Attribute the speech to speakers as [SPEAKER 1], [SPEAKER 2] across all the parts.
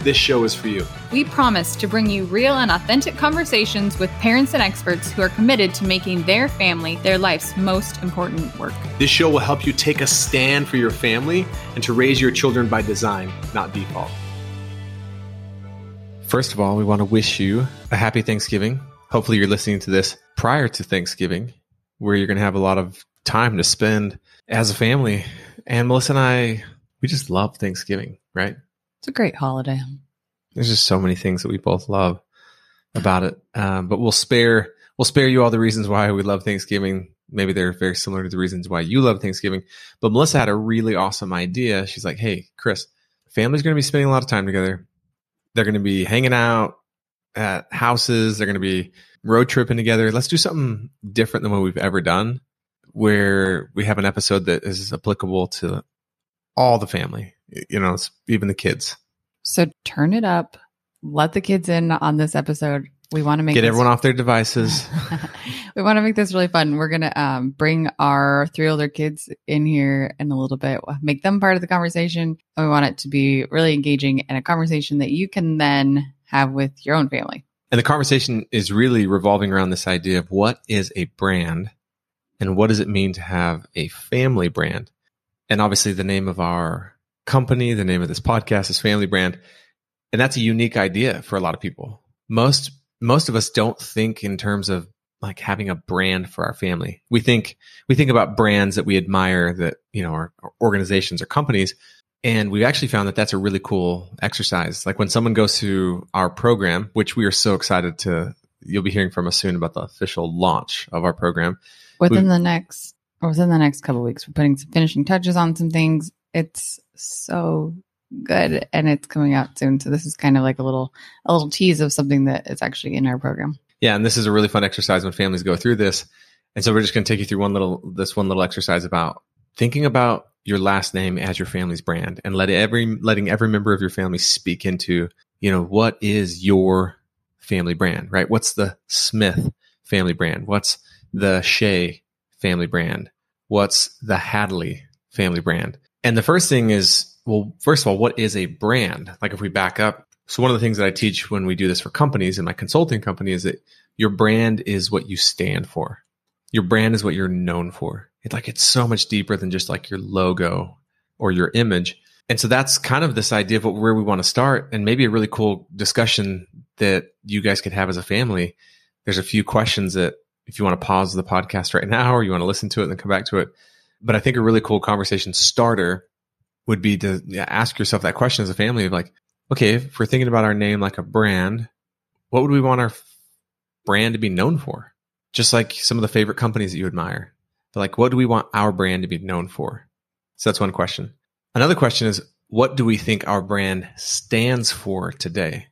[SPEAKER 1] this show is for you.
[SPEAKER 2] We promise to bring you real and authentic conversations with parents and experts who are committed to making their family their life's most important work.
[SPEAKER 1] This show will help you take a stand for your family and to raise your children by design, not default. First of all, we want to wish you a happy Thanksgiving. Hopefully, you're listening to this prior to Thanksgiving, where you're going to have a lot of time to spend as a family. And Melissa and I, we just love Thanksgiving, right?
[SPEAKER 2] It's a great holiday.
[SPEAKER 1] There's just so many things that we both love about it. Um, but we'll spare we'll spare you all the reasons why we love Thanksgiving. Maybe they're very similar to the reasons why you love Thanksgiving. But Melissa had a really awesome idea. She's like, "Hey, Chris, family's going to be spending a lot of time together. They're going to be hanging out at houses. They're going to be road tripping together. Let's do something different than what we've ever done, where we have an episode that is applicable to all the family you know, even the kids.
[SPEAKER 2] So turn it up. Let the kids in on this episode. We want to make
[SPEAKER 1] get everyone off their devices.
[SPEAKER 2] we want to make this really fun. We're gonna um, bring our three older kids in here in a little bit, make them part of the conversation. And we want it to be really engaging and a conversation that you can then have with your own family.
[SPEAKER 1] And the conversation is really revolving around this idea of what is a brand and what does it mean to have a family brand? And obviously, the name of our company. The name of this podcast is Family Brand. And that's a unique idea for a lot of people. Most, most of us don't think in terms of like having a brand for our family. We think, we think about brands that we admire that, you know, are, are organizations or companies. And we've actually found that that's a really cool exercise. Like when someone goes through our program, which we are so excited to, you'll be hearing from us soon about the official launch of our program.
[SPEAKER 2] Within the next, or within the next couple weeks, we're putting some finishing touches on some things. It's so good and it's coming out soon. So this is kind of like a little a little tease of something that is actually in our program.
[SPEAKER 1] Yeah, and this is a really fun exercise when families go through this. And so we're just going to take you through one little this one little exercise about thinking about your last name as your family's brand and let every letting every member of your family speak into, you know, what is your family brand, right? What's the Smith family brand? What's the Shea family brand? What's the Hadley family brand? And the first thing is, well, first of all, what is a brand? Like if we back up. So one of the things that I teach when we do this for companies in my consulting company is that your brand is what you stand for. Your brand is what you're known for. It's like it's so much deeper than just like your logo or your image. And so that's kind of this idea of what, where we want to start and maybe a really cool discussion that you guys could have as a family. There's a few questions that if you want to pause the podcast right now or you want to listen to it and then come back to it, but I think a really cool conversation starter would be to ask yourself that question as a family of like, okay, if we're thinking about our name like a brand, what would we want our brand to be known for? Just like some of the favorite companies that you admire. But like, what do we want our brand to be known for? So that's one question. Another question is, what do we think our brand stands for today?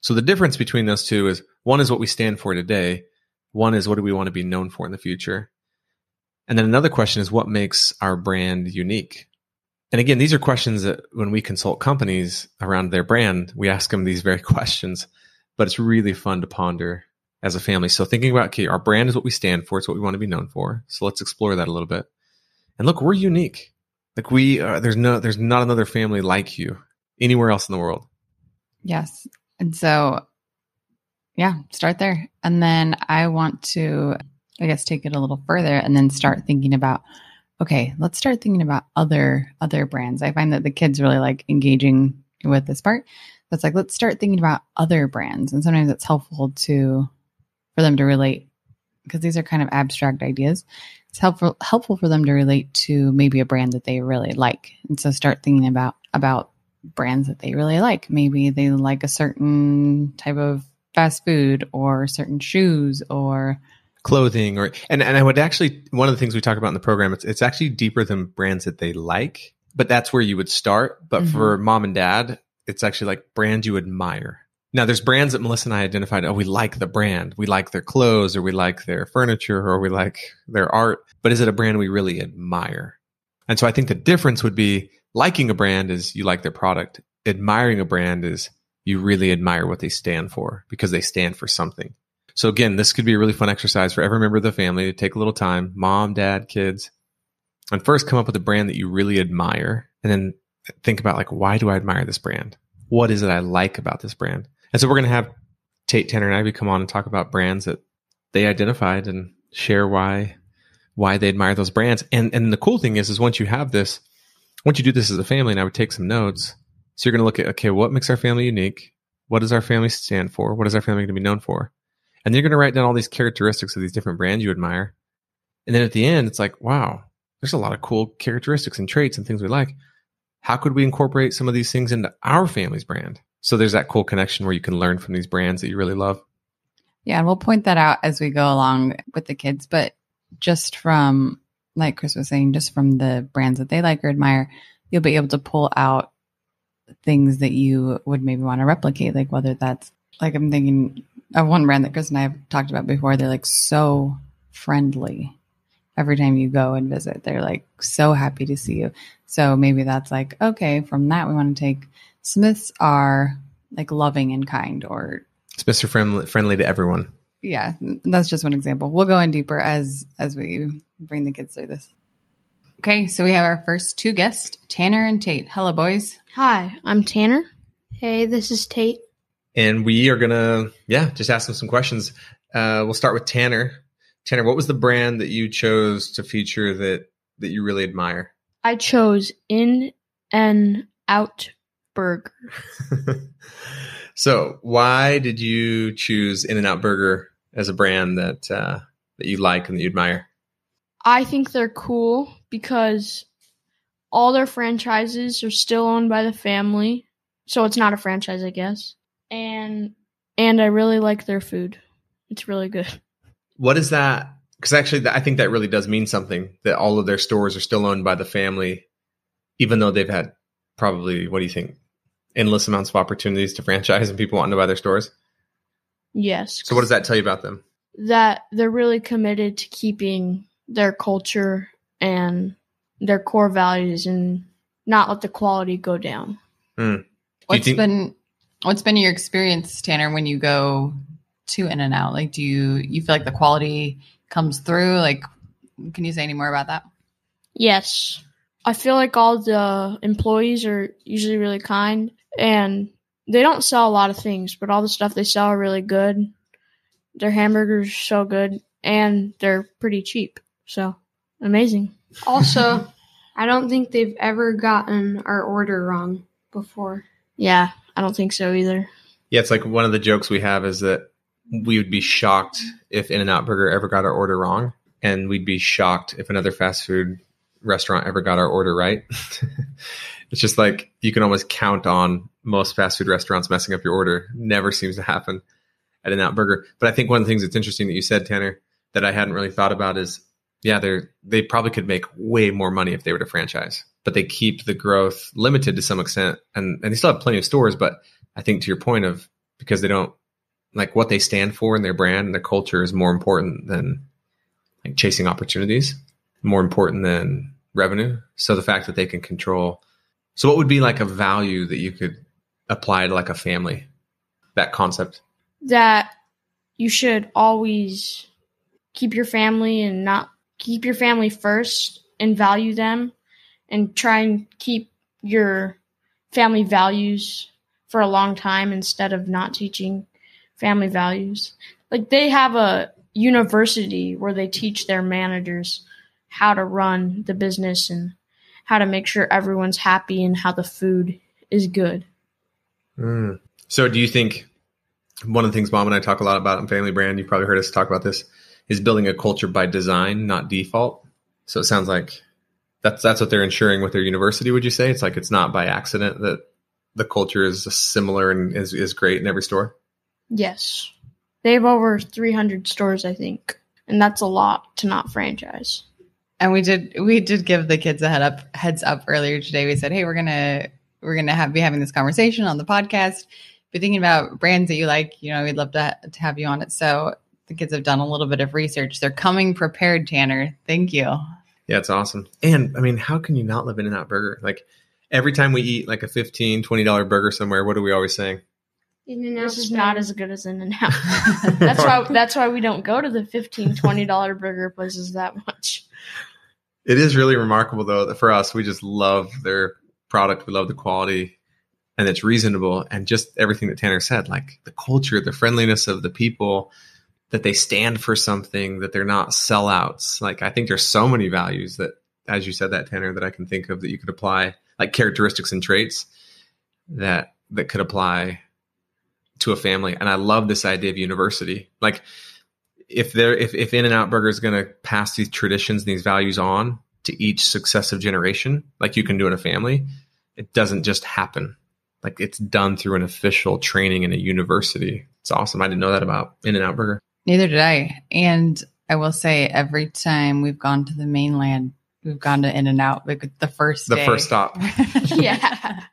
[SPEAKER 1] So the difference between those two is one is what we stand for today. One is what do we want to be known for in the future? And then another question is what makes our brand unique? And again, these are questions that when we consult companies around their brand, we ask them these very questions, but it's really fun to ponder as a family. So thinking about, okay, our brand is what we stand for. It's what we want to be known for. So let's explore that a little bit. And look, we're unique. Like we, uh, there's no, there's not another family like you anywhere else in the world.
[SPEAKER 2] Yes. And so, yeah, start there. And then I want to I guess take it a little further and then start thinking about okay, let's start thinking about other other brands. I find that the kids really like engaging with this part. That's like let's start thinking about other brands and sometimes it's helpful to for them to relate because these are kind of abstract ideas. It's helpful helpful for them to relate to maybe a brand that they really like. And so start thinking about about brands that they really like. Maybe they like a certain type of fast food or certain shoes or
[SPEAKER 1] clothing or and, and I would actually one of the things we talk about in the program it's it's actually deeper than brands that they like, but that's where you would start. But mm-hmm. for mom and dad, it's actually like brands you admire. Now, there's brands that Melissa and I identified. Oh, we like the brand. We like their clothes, or we like their furniture, or we like their art. But is it a brand we really admire? And so I think the difference would be liking a brand is you like their product. Admiring a brand is you really admire what they stand for because they stand for something. So again, this could be a really fun exercise for every member of the family to take a little time, mom, dad, kids, and first come up with a brand that you really admire and then think about like, why do I admire this brand? What is it I like about this brand? And so we're going to have Tate, Tanner, and Ivy come on and talk about brands that they identified and share why why they admire those brands. And and the cool thing is, is once you have this, once you do this as a family, and I would take some notes. So you're going to look at okay, what makes our family unique? What does our family stand for? What is our family going to be known for? And you're going to write down all these characteristics of these different brands you admire. And then at the end, it's like, wow, there's a lot of cool characteristics and traits and things we like. How could we incorporate some of these things into our family's brand? So there's that cool connection where you can learn from these brands that you really love.
[SPEAKER 2] Yeah, and we'll point that out as we go along with the kids. But just from, like Chris was saying, just from the brands that they like or admire, you'll be able to pull out things that you would maybe want to replicate. Like whether that's, like I'm thinking of one brand that Chris and I have talked about before. They're like so friendly every time you go and visit. They're like so happy to see you. So maybe that's like, okay, from that, we want to take Smiths are like loving and kind or
[SPEAKER 1] Smiths are friendly, friendly to everyone.
[SPEAKER 2] Yeah, that's just one example. We'll go in deeper as as we bring the kids through this. Okay, so we have our first two guests, Tanner and Tate. Hello, boys.
[SPEAKER 3] Hi, I'm Tanner. Hey, this is Tate.
[SPEAKER 1] And we are gonna, yeah, just ask them some questions. Uh, we'll start with Tanner. Tanner, what was the brand that you chose to feature that that you really admire?
[SPEAKER 3] I chose In and Out Burger.
[SPEAKER 1] so, why did you choose In and Out Burger as a brand that uh, that you like and that you admire?
[SPEAKER 3] I think they're cool because all their franchises are still owned by the family, so it's not a franchise, I guess. And and I really like their food. It's really good.
[SPEAKER 1] What is that? Because actually, I think that really does mean something that all of their stores are still owned by the family, even though they've had probably, what do you think, endless amounts of opportunities to franchise and people wanting to buy their stores?
[SPEAKER 3] Yes.
[SPEAKER 1] So, what does that tell you about them?
[SPEAKER 3] That they're really committed to keeping their culture and their core values and not let the quality go down.
[SPEAKER 1] Mm.
[SPEAKER 2] What's think- been what's been your experience, Tanner, when you go to In and Out? Like, do you you feel like the quality comes through? Like, can you say any more about that?
[SPEAKER 3] Yes, I feel like all the employees are usually really kind, and they don't sell a lot of things, but all the stuff they sell are really good. Their hamburgers are so good, and they're pretty cheap. So amazing.
[SPEAKER 4] Also, I don't think they've ever gotten our order wrong before.
[SPEAKER 3] Yeah, I don't think so either.
[SPEAKER 1] Yeah, it's like one of the jokes we have is that we would be shocked if In and Out Burger ever got our order wrong, and we'd be shocked if another fast food restaurant ever got our order right. it's just like you can almost count on most fast food restaurants messing up your order. Never seems to happen at In Out Burger. But I think one of the things that's interesting that you said, Tanner, that I hadn't really thought about is yeah, they're they probably could make way more money if they were to franchise. But they keep the growth limited to some extent and, and they still have plenty of stores, but I think to your point of because they don't like what they stand for in their brand and their culture is more important than like chasing opportunities, more important than revenue. So the fact that they can control. So what would be like a value that you could apply to like a family? That concept.
[SPEAKER 3] That you should always keep your family and not keep your family first and value them and try and keep your family values for a long time instead of not teaching family values. Like they have a university where they teach their managers how to run the business and how to make sure everyone's happy and how the food is good.
[SPEAKER 1] Mm. So, do you think one of the things mom and I talk a lot about in Family Brand, you've probably heard us talk about this, is building a culture by design, not default? So, it sounds like that's that's what they're ensuring with their university. Would you say it's like it's not by accident that the culture is similar and is, is great in every store?
[SPEAKER 3] Yes. They have over 300 stores, I think. And that's a lot to not franchise.
[SPEAKER 2] And we did we did give the kids a head up heads up earlier today. We said, "Hey, we're going to we're going to have be having this conversation on the podcast be thinking about brands that you like. You know, we'd love to, to have you on it. So the kids have done a little bit of research. They're coming prepared, Tanner. Thank you.
[SPEAKER 1] Yeah, it's awesome. And I mean, how can you not love In and Out Burger? Like every time we eat like a $15, $20 burger somewhere, what are we always saying?
[SPEAKER 4] In-N-Out
[SPEAKER 3] This is
[SPEAKER 4] better.
[SPEAKER 3] not as good as In and Out. That's why that's why we don't go to the 15 20 dollar burger places that much.
[SPEAKER 1] It is really remarkable though that for us, we just love their product. We love the quality and it's reasonable and just everything that Tanner said, like the culture, the friendliness of the people, that they stand for something, that they're not sellouts. Like I think there's so many values that, as you said that Tanner, that I can think of that you could apply, like characteristics and traits that that could apply to a family. And I love this idea of university. Like if there if, if In and Out Burger is gonna pass these traditions and these values on to each successive generation, like you can do in a family, it doesn't just happen. Like it's done through an official training in a university. It's awesome. I didn't know that about In and Out Burger.
[SPEAKER 2] Neither did I. And I will say, every time we've gone to the mainland, we've gone to In and Out. Like the first
[SPEAKER 1] The
[SPEAKER 2] day.
[SPEAKER 1] first stop.
[SPEAKER 3] Yeah.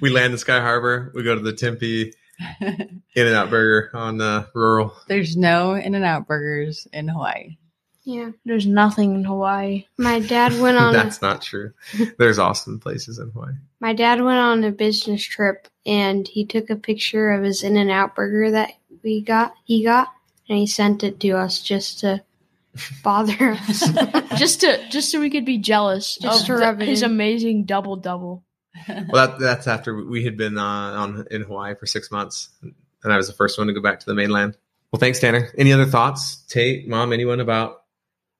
[SPEAKER 1] We land in Sky Harbor. We go to the Tempe In and Out Burger on uh, rural.
[SPEAKER 2] There's no In and Out burgers in Hawaii.
[SPEAKER 4] Yeah.
[SPEAKER 3] There's nothing in Hawaii.
[SPEAKER 4] My dad went on a,
[SPEAKER 1] That's not true. There's awesome places in Hawaii.
[SPEAKER 4] my dad went on a business trip and he took a picture of his In and Out burger that we got he got and he sent it to us just to bother us.
[SPEAKER 3] Just to just so we could be jealous
[SPEAKER 4] Just
[SPEAKER 3] of the- his amazing double double.
[SPEAKER 1] Well, that, that's after we had been uh, on in Hawaii for six months, and I was the first one to go back to the mainland. Well, thanks, Tanner. Any other thoughts, Tate, Mom, anyone about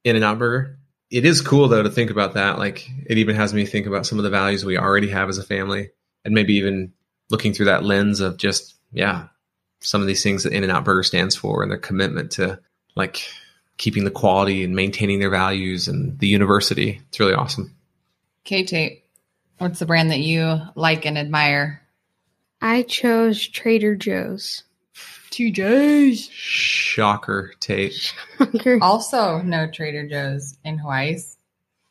[SPEAKER 1] In and Out Burger? It is cool though to think about that. Like, it even has me think about some of the values we already have as a family, and maybe even looking through that lens of just yeah, some of these things that In and Out Burger stands for and their commitment to like keeping the quality and maintaining their values and the university. It's really awesome.
[SPEAKER 2] K Tate, what's the brand that you like and admire?
[SPEAKER 4] I chose Trader Joe's.
[SPEAKER 3] TJ's.
[SPEAKER 1] Shocker, Tate.
[SPEAKER 2] Also, no Trader Joe's in Hawaii.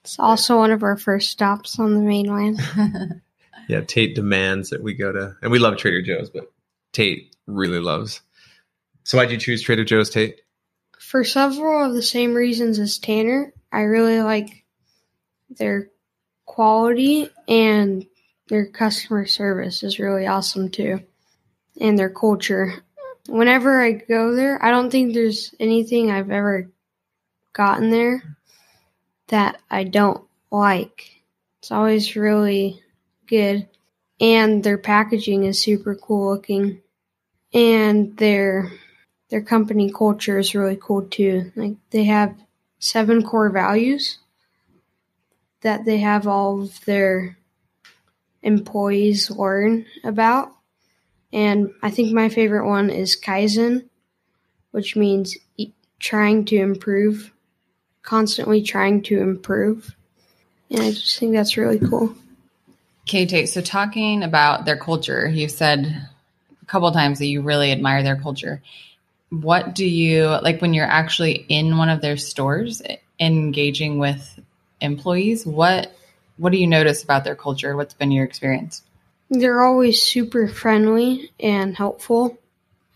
[SPEAKER 4] It's also one of our first stops on the mainland.
[SPEAKER 1] Yeah, Tate demands that we go to, and we love Trader Joe's, but Tate really loves. So why'd you choose Trader Joe's, Tate?
[SPEAKER 4] For several of the same reasons as Tanner, I really like their quality and their customer service is really awesome too. And their culture. Whenever I go there, I don't think there's anything I've ever gotten there that I don't like. It's always really good. And their packaging is super cool looking. And their their company culture is really cool too. Like they have seven core values that they have all of their employees learn about. And I think my favorite one is Kaizen, which means trying to improve, constantly trying to improve. And I just think that's really cool.
[SPEAKER 2] K Tate, so talking about their culture, you said couple times that you really admire their culture. What do you like when you're actually in one of their stores engaging with employees? What what do you notice about their culture? What's been your experience?
[SPEAKER 4] They're always super friendly and helpful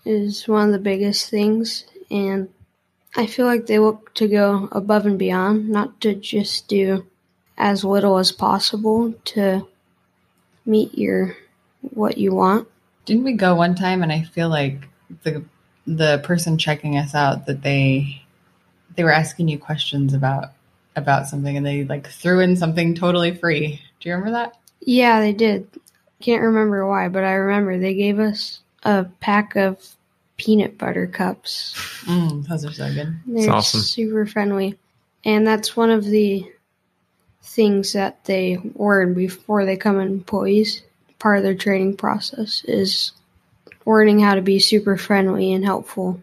[SPEAKER 4] is one of the biggest things and I feel like they look to go above and beyond, not to just do as little as possible to meet your what you want.
[SPEAKER 2] Didn't we go one time and I feel like the the person checking us out that they they were asking you questions about about something and they like threw in something totally free. Do you remember that?
[SPEAKER 4] Yeah, they did. Can't remember why, but I remember they gave us a pack of peanut butter cups.
[SPEAKER 2] Mm, those are so good.
[SPEAKER 4] They're
[SPEAKER 1] awesome.
[SPEAKER 4] super friendly. And that's one of the things that they learn before they come employees. Part of their training process is learning how to be super friendly and helpful.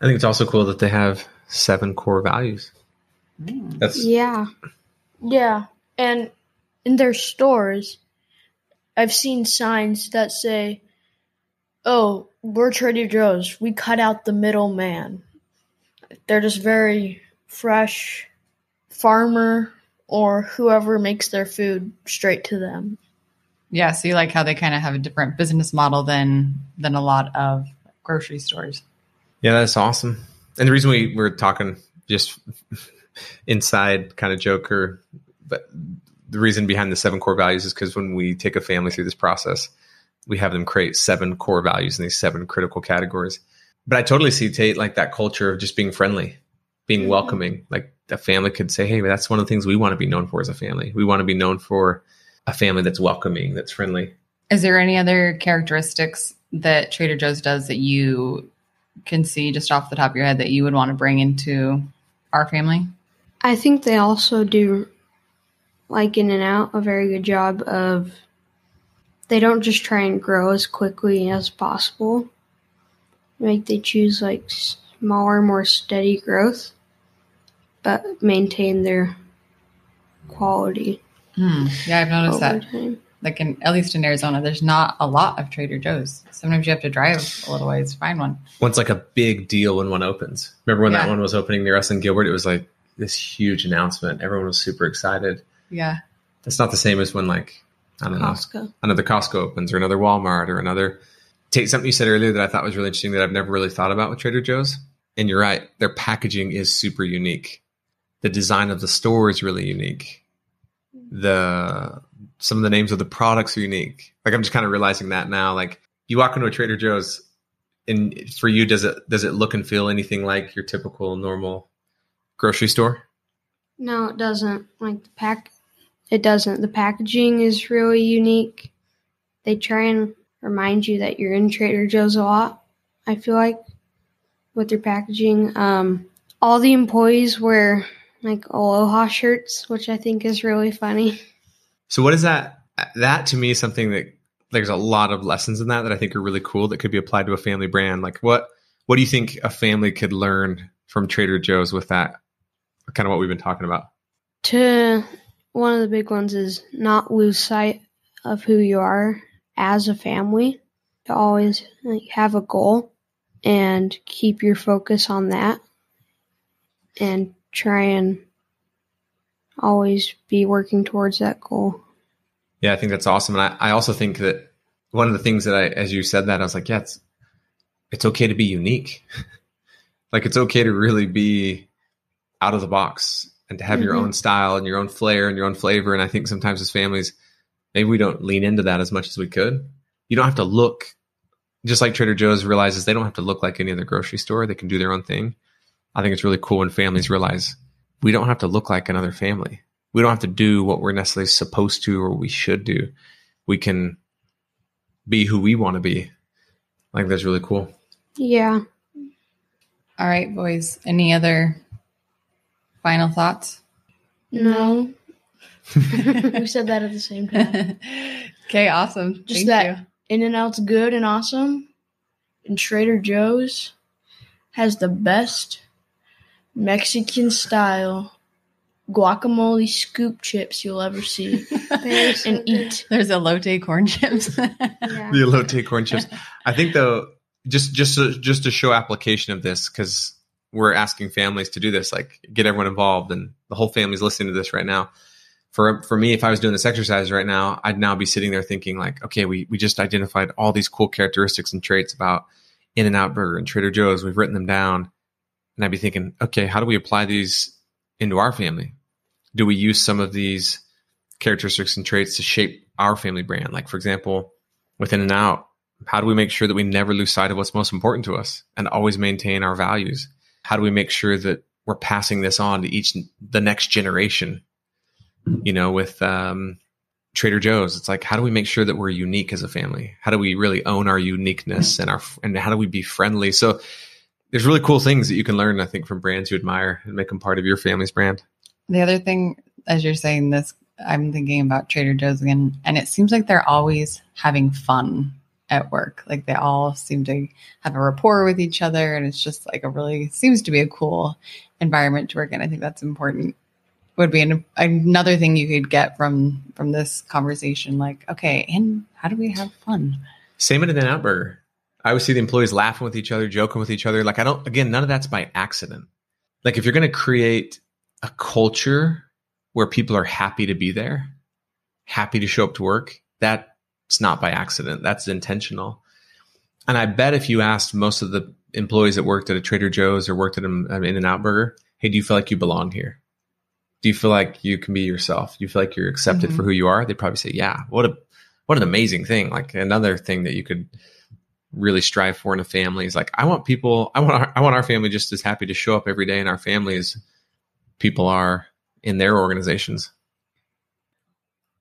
[SPEAKER 1] I think it's also cool that they have seven core values.
[SPEAKER 2] Mm.
[SPEAKER 1] That's
[SPEAKER 4] Yeah.
[SPEAKER 3] Yeah. And in their stores, I've seen signs that say, oh, we're Trader Joe's. We cut out the middleman. They're just very fresh, farmer or whoever makes their food straight to them.
[SPEAKER 2] Yeah, so you like how they kind of have a different business model than than a lot of grocery stores.
[SPEAKER 1] Yeah, that's awesome. And the reason we were talking just inside kind of joker, but the reason behind the seven core values is because when we take a family through this process, we have them create seven core values in these seven critical categories. But I totally see Tate like that culture of just being friendly, being
[SPEAKER 3] Mhm.
[SPEAKER 1] welcoming. Like a family could say, "Hey, that's one of the things we want to be known for as a family. We want to be known for a family that's welcoming, that's friendly."
[SPEAKER 2] Is there any other characteristics that Trader Joe's does that you can see just off the top of your head that you would want to bring into our family?
[SPEAKER 4] I think they also do, like In and Out, a very good job of. They don't just try and grow as quickly as possible. Like they choose like smaller, more steady growth, but maintain their quality
[SPEAKER 2] Hmm. Yeah, I've noticed
[SPEAKER 4] over
[SPEAKER 2] that.
[SPEAKER 4] time.
[SPEAKER 2] Like in at least in Arizona, there's not a lot of Trader Joe's. Sometimes you have to drive a little ways to find one.
[SPEAKER 1] One's like a big deal when one opens. Remember when that one was opening near us in Gilbert? It was like this huge announcement. Everyone was super excited.
[SPEAKER 2] Yeah.
[SPEAKER 1] It's not the same as when like I don't know another Costco opens or another Walmart or another. Take something you said earlier that I thought was really interesting that I've never really thought about with Trader Joe's. And you're right, their packaging is super unique. The design of the store is really unique. The some of the names of the products are unique. Like I'm just kind of realizing that now. Like you walk into a Trader Joe's, and for you, does it does it look and feel anything like your typical normal grocery store?
[SPEAKER 4] No, it doesn't. Like the pack, it doesn't. The packaging is really unique. They try and remind you that you're in Trader Joe's a lot. I feel like with their packaging, um, all the employees wear like Aloha shirts, which I think is really funny.
[SPEAKER 1] So what is that? That to me is something that there's a lot of lessons in that that I think are really cool that could be applied to a family brand. Like what what do you think a family could learn from Trader Joe's with that? Kind of what we've been talking about.
[SPEAKER 4] To one of the big ones is not lose sight of who you are as a family. To always like, have a goal and keep your focus on that, and try and always be working towards that goal.
[SPEAKER 1] Yeah, I think that's awesome. And I, I also think that one of the things that I, as you said that, I was like, yeah, it's, it's okay to be unique. like it's okay to really be out of the box and to have your
[SPEAKER 4] Mhm.
[SPEAKER 1] own style and your own flair and your own flavor. And I think sometimes as families, maybe we don't lean into that as much as we could. You don't have to look just like Trader Joe's realizes they don't have to look like any other grocery store. They can do their own thing. I think it's really cool when families realize we don't have to look like another family. We don't have to do what we're necessarily supposed to or we should do. We can be who we want to be. I think that's really cool.
[SPEAKER 4] Yeah.
[SPEAKER 2] All right, boys. Any other final thoughts?
[SPEAKER 3] No. we said that at the same time.
[SPEAKER 2] okay, awesome.
[SPEAKER 3] Just
[SPEAKER 2] Thank
[SPEAKER 3] that
[SPEAKER 2] you.
[SPEAKER 3] In and Out's good and awesome. And Trader Joe's has the best Mexican style guacamole scoop chips you'll ever see
[SPEAKER 4] They're so
[SPEAKER 3] and
[SPEAKER 4] good.
[SPEAKER 3] eat.
[SPEAKER 2] There's elote corn chips.
[SPEAKER 4] Yeah.
[SPEAKER 1] The elote corn chips. I think though, just just to, just to show application of this, because we're asking families to do this, like get everyone involved, and the whole family's listening to this right now. For for me, if I was doing this exercise right now, I'd now be sitting there thinking like, okay, we we just identified all these cool characteristics and traits about In and Out Burger and Trader Joe's. We've written them down, and I'd be thinking, okay, how do we apply these into our family? Do we use some of these characteristics and traits to shape our family brand? Like, for example, within and Out, how do we make sure that we never lose sight of what's most important to us and always maintain our values? How do we make sure that we're passing this on to each the next generation? You know, with um, Trader Joe's, it's like how do we make sure that we're unique as a family? How do we really own our uniqueness and our and how do we be friendly? So there's really cool things that you can learn, I think, from brands you admire and make them part of your family's brand.
[SPEAKER 2] The other thing, as you're saying this, I'm thinking about Trader Joe's again, and it seems like they're always having fun at work. Like they all seem to have a rapport with each other, and it's just like a really seems to be a cool environment to work in. I think that's important. Would be an, another thing you could get from from this conversation. Like, okay, and how do we have fun?
[SPEAKER 1] Same at an In-N-Out Burger. I always see the employees laughing with each other, joking with each other. Like I don't, again, none of that's by accident. Like if you're going to create a culture where people are happy to be there, happy to show up to work, that it's not by accident. That's intentional. And I bet if you asked most of the employees that worked at a Trader Joe's or worked at an In and Out Burger, hey, do you feel like you belong here? Do you feel like you can be yourself? Do you feel like you're accepted
[SPEAKER 2] Mhm.
[SPEAKER 1] for who you are? They'd probably say, yeah. What a what an amazing thing! Like another thing that you could really strive for in a family is like I want people. I want our, I want our family just as happy to show up every day in our family as people are in their organizations.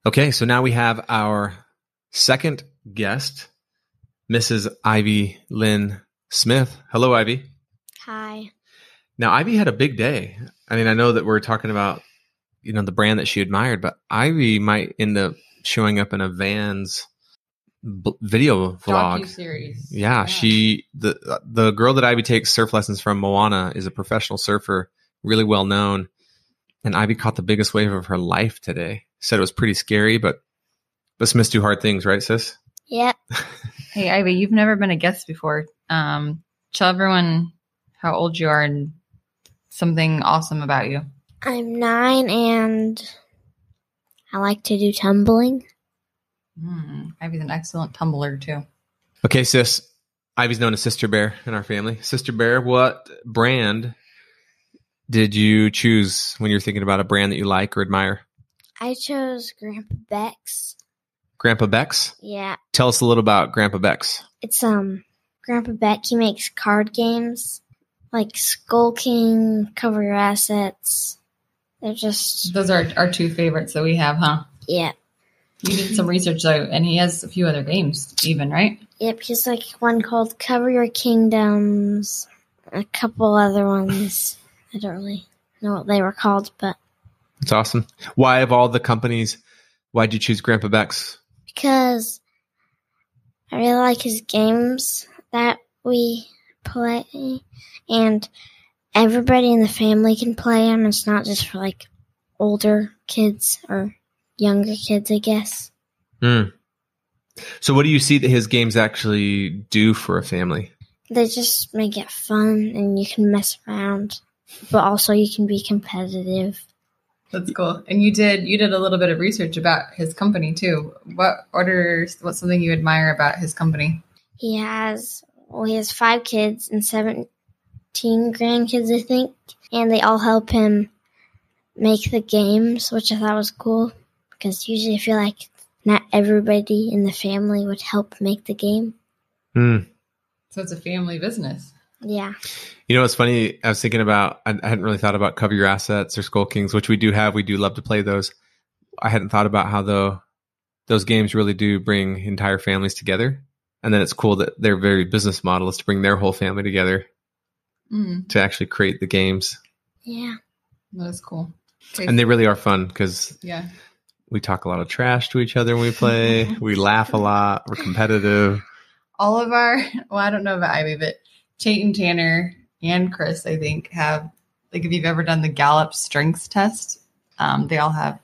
[SPEAKER 1] Okay, so now we have our second guest, Mrs. Ivy Lynn Smith. Hello, Ivy.
[SPEAKER 5] Hi.
[SPEAKER 1] Now, Ivy had a big day. I mean, I know that we're talking about, you know, the brand that she admired, but Ivy might end up showing up in a Vans b- video vlog.
[SPEAKER 2] series.
[SPEAKER 1] Yeah, she the the girl that Ivy takes surf lessons from, Moana, is a professional surfer, really well known. And Ivy caught the biggest wave of her life today. Said it was pretty scary, but but Smiths do hard things, right, sis?
[SPEAKER 5] Yep.
[SPEAKER 2] Hey, Ivy, you've never been a guest before. Um, tell everyone how old you are and something awesome about you.
[SPEAKER 5] I'm nine and I like to do tumbling.
[SPEAKER 2] Hmm, Ivy's an excellent tumbler too.
[SPEAKER 1] Okay, sis. Ivy's known as Sister Bear in our family. Sister Bear, what brand did you choose when you're thinking about a brand that you like or admire?
[SPEAKER 5] I chose Grandpa Beck's.
[SPEAKER 1] Grandpa Beck's?
[SPEAKER 5] Yeah.
[SPEAKER 1] Tell us a little about Grandpa Beck's.
[SPEAKER 5] It's um Grandpa Beck, he makes card games like Skull King, Cover Your Assets. They're just
[SPEAKER 2] Those are our two favorites that we have, huh?
[SPEAKER 5] yeah.
[SPEAKER 2] You did some research though, and he has a few other games, even right?
[SPEAKER 5] Yep, he's like one called Cover Your Kingdoms, a couple other ones. I don't really know what they were called, but
[SPEAKER 1] It's awesome. Why of all the companies, why'd you choose Grandpa Beck's?
[SPEAKER 5] because I really like his games that we play, and everybody in the family can play them. It's not just for like older kids or younger kids, I guess.
[SPEAKER 1] Hmm. So what do you see that his games actually do for a family?
[SPEAKER 5] They just make it fun, and you can mess around, but also you can be competitive.
[SPEAKER 2] That's cool. And you did you did a little bit of research about his company too. What orders? What's something you admire about his company?
[SPEAKER 5] He has well, he has five kids and seventeen grandkids, I think, and they all help him make the games, which I thought was cool because usually I feel like not everybody in the family would help make the game.
[SPEAKER 1] Hmm.
[SPEAKER 2] So it's a family business.
[SPEAKER 5] Yeah,
[SPEAKER 1] You know, it's funny. I was thinking about, I, I hadn't really thought about Cover Your Assets or Skull Kings, which we do have. We do love to play those. I hadn't thought about how though those games really do bring entire families together. And then it's cool that their very business model is to bring their whole family together
[SPEAKER 2] Mm,
[SPEAKER 1] to actually create the games.
[SPEAKER 5] yeah,
[SPEAKER 2] that is cool. Okay.
[SPEAKER 1] And they really are fun because
[SPEAKER 2] yeah.
[SPEAKER 1] We talk a lot of trash to each other when we play. we laugh a lot. We're competitive.
[SPEAKER 2] all of our well i don't know about ivy but chayton tanner and chris i think have like if you've ever done the gallup strengths test um, they all have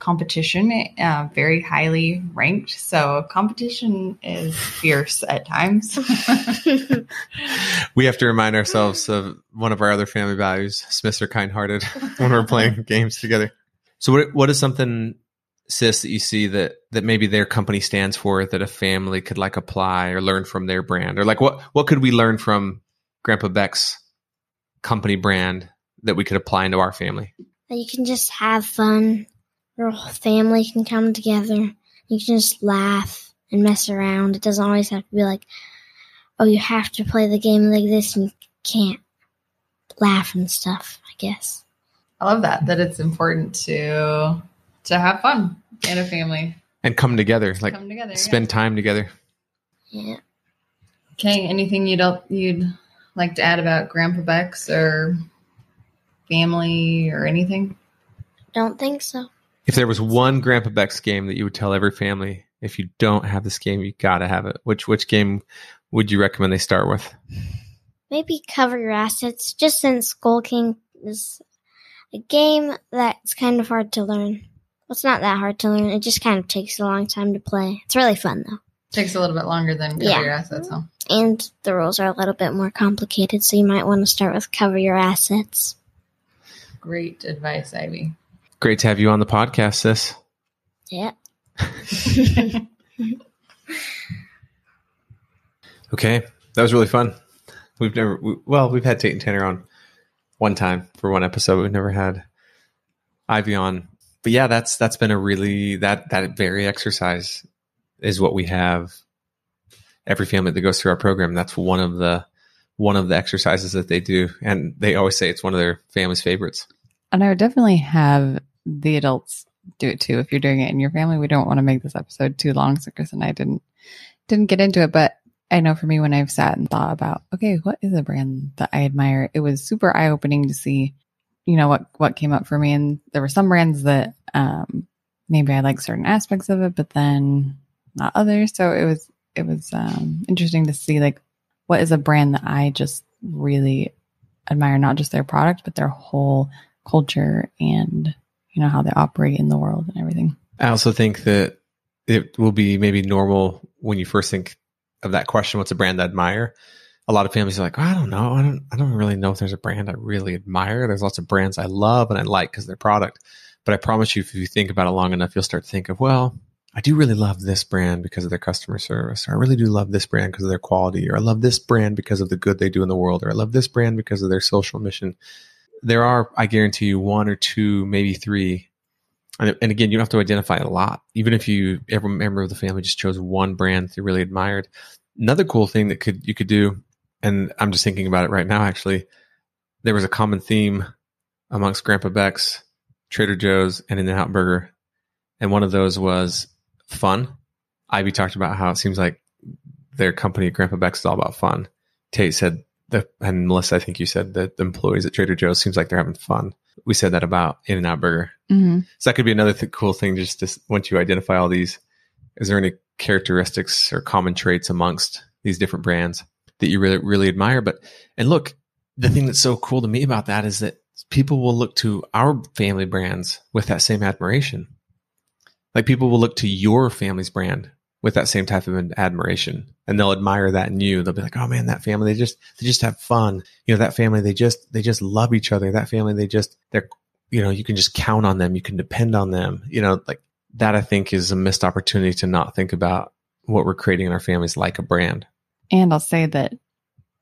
[SPEAKER 2] competition uh, very highly ranked so competition is fierce at times
[SPEAKER 1] We have to remind ourselves of one of our other family values. Smiths are kind-hearted when we're playing games together. So, what what is something, sis, that you see that that maybe their company stands for that a family could like apply or learn from their brand, or like what what could we learn from Grandpa Beck's company brand that we could apply into our family?
[SPEAKER 5] that you can just have fun. Your whole family can come together. You can just laugh and mess around. It doesn't always have to be like, oh, you have to play the game like this and you can't laugh and stuff. I guess.
[SPEAKER 2] i love that that it's important to to have fun in a family
[SPEAKER 1] And come together, like
[SPEAKER 2] come together yeah.
[SPEAKER 1] spend time together.
[SPEAKER 5] Yeah.
[SPEAKER 2] Okay, anything you'd you'd like to add about Grandpa Beck's or family or anything?
[SPEAKER 5] Don't think so.
[SPEAKER 1] If there was one Grandpa Beck's game that you would tell every family, if you don't have this game, you gotta have it. Which which game would you recommend they start with?
[SPEAKER 5] Maybe cover your assets, just since Skull King is a game that's kind of hard to learn. Well, it's not that hard to learn. It just kind of takes a long time to play. It's really fun though.
[SPEAKER 2] Takes a little bit longer than cover
[SPEAKER 5] Yeah.
[SPEAKER 2] your assets, huh?
[SPEAKER 5] And the rules are a little bit more complicated, so you might want to start with cover your assets.
[SPEAKER 2] Great advice, Ivy.
[SPEAKER 1] Great to have you on the podcast, sis.
[SPEAKER 5] Yeah.
[SPEAKER 1] Okay, that was really fun. We've never, we, well, we've had Tate and Tanner on one time for one episode. We've never had Ivy on, but yeah, that's that's been a really that that very exercise is what we have. Every family that goes through our program, that's one of the one of the exercises that they do, and they always say it's one of their family's favorites.
[SPEAKER 2] And I would definitely have the adults do it too. If you're doing it in your family, we don't want to make this episode too long. So Chris and I didn't didn't get into it, but I know for me when I've sat and thought about, okay, what is a brand that I admire? It was super eye opening to see, you know, what what came up for me. And there were some brands that um maybe I like certain aspects of it, but then not others. So it was it was um interesting to see like what is a brand that I just really admire, not just their product, but their whole culture and you know how they operate in the world and everything.
[SPEAKER 1] I also think that it will be maybe normal when you first think of that question, what's a brand I admire? A lot of families are like, oh, I don't know. I don't, I don't really know if there's a brand I really admire. There's lots of brands I love and I like because their product. But I promise you, if you think about it long enough, you'll start to think of, well, I do really love this brand because of their customer service, or I really do love this brand because of their quality, or I love this brand because of the good they do in the world, or I love this brand because of their social mission. There are, I guarantee you, one or two, maybe three. And, and again, you don't have to identify a lot. Even if you, every member of the family just chose one brand they really admired. Another cool thing that could you could do, and I'm just thinking about it right now. Actually, there was a common theme amongst Grandpa Beck's, Trader Joe's, and In and Out Burger, and one of those was fun. Ivy talked about how it seems like their company, Grandpa Beck's, is all about fun. Tate said the, and Melissa, I think you said that the employees at Trader Joe's seems like they're having fun. We said that about In and Out Burger.
[SPEAKER 2] Mm-hmm.
[SPEAKER 1] So that could be another th- cool thing. Just to, once you identify all these, is there any characteristics or common traits amongst these different brands that you really really admire? But and look, the thing that's so cool to me about that is that people will look to our family brands with that same admiration. Like people will look to your family's brand with that same type of admiration and they'll admire that in you. They'll be like, Oh man, that family, they just, they just have fun. You know, that family, they just, they just love each other. That family, they just, they're, you know, you can just count on them. You can depend on them. You know, like that I think is a missed opportunity to not think about what we're creating in our families like a brand.
[SPEAKER 2] And I'll say that,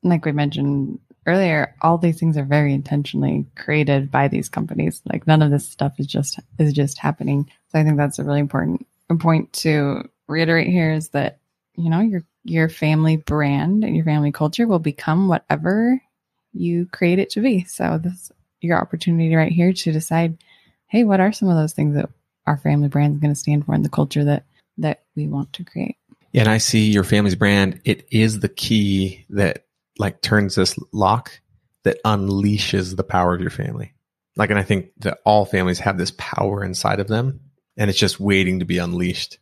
[SPEAKER 2] like we mentioned earlier, all these things are very intentionally created by these companies. Like none of this stuff is just is just happening. So I think that's a really important point to reiterate here is that you know your your family brand and your family culture will become whatever you create it to be. So this your opportunity right here to decide, hey, what are some of those things that our family brand is going to stand for and the culture that that we want to create.
[SPEAKER 1] And I see your family's brand. It is the key that like turns this lock that unleashes the power of your family. Like, and I think that all families have this power inside of them, and it's just waiting to be unleashed.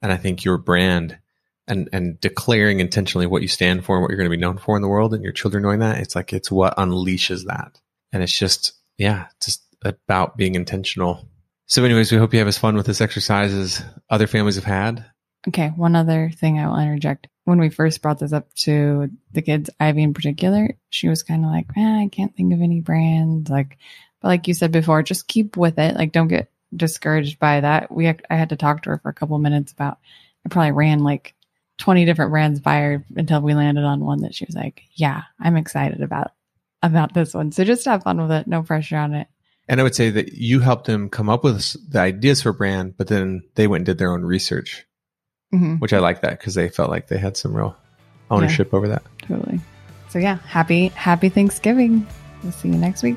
[SPEAKER 1] And I think your brand and and declaring intentionally what you stand for and what you're going to be known for in the world, and your children knowing that, it's like it's what unleashes that. And it's just yeah, just about being intentional. So, anyways, we hope you have as fun with this exercise as other families have had.
[SPEAKER 2] Okay, one other thing I will interject. When we first brought this up to the kids, Ivy in particular, she was kind of like, "Man, I can't think of any brands." Like, but like you said before, just keep with it. Like, don't get discouraged by that. We, I had to talk to her for a couple minutes about. I probably ran like twenty different brands by her until we landed on one that she was like, "Yeah, I'm excited about about this one." So just have fun with it. No pressure on it.
[SPEAKER 1] And I would say that you helped them come up with the ideas for brand, but then they went and did their own research,
[SPEAKER 2] mm-hmm.
[SPEAKER 1] which I like that because they felt like they had some real ownership yeah, over that.
[SPEAKER 2] Totally. So yeah, happy happy Thanksgiving. We'll see you next week.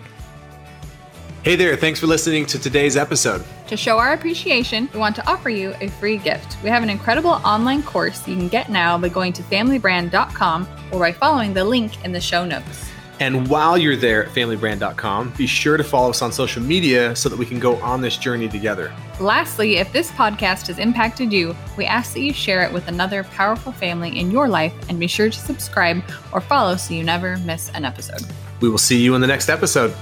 [SPEAKER 1] Hey there, thanks for listening to today's episode.
[SPEAKER 6] To show our appreciation, we want to offer you a free gift. We have an incredible online course you can get now by going to familybrand.com or by following the link in the show notes.
[SPEAKER 1] And while you're there at familybrand.com, be sure to follow us on social media so that we can go on this journey together.
[SPEAKER 6] Lastly, if this podcast has impacted you, we ask that you share it with another powerful family in your life and be sure to subscribe or follow so you never miss an episode.
[SPEAKER 1] We will see you in the next episode.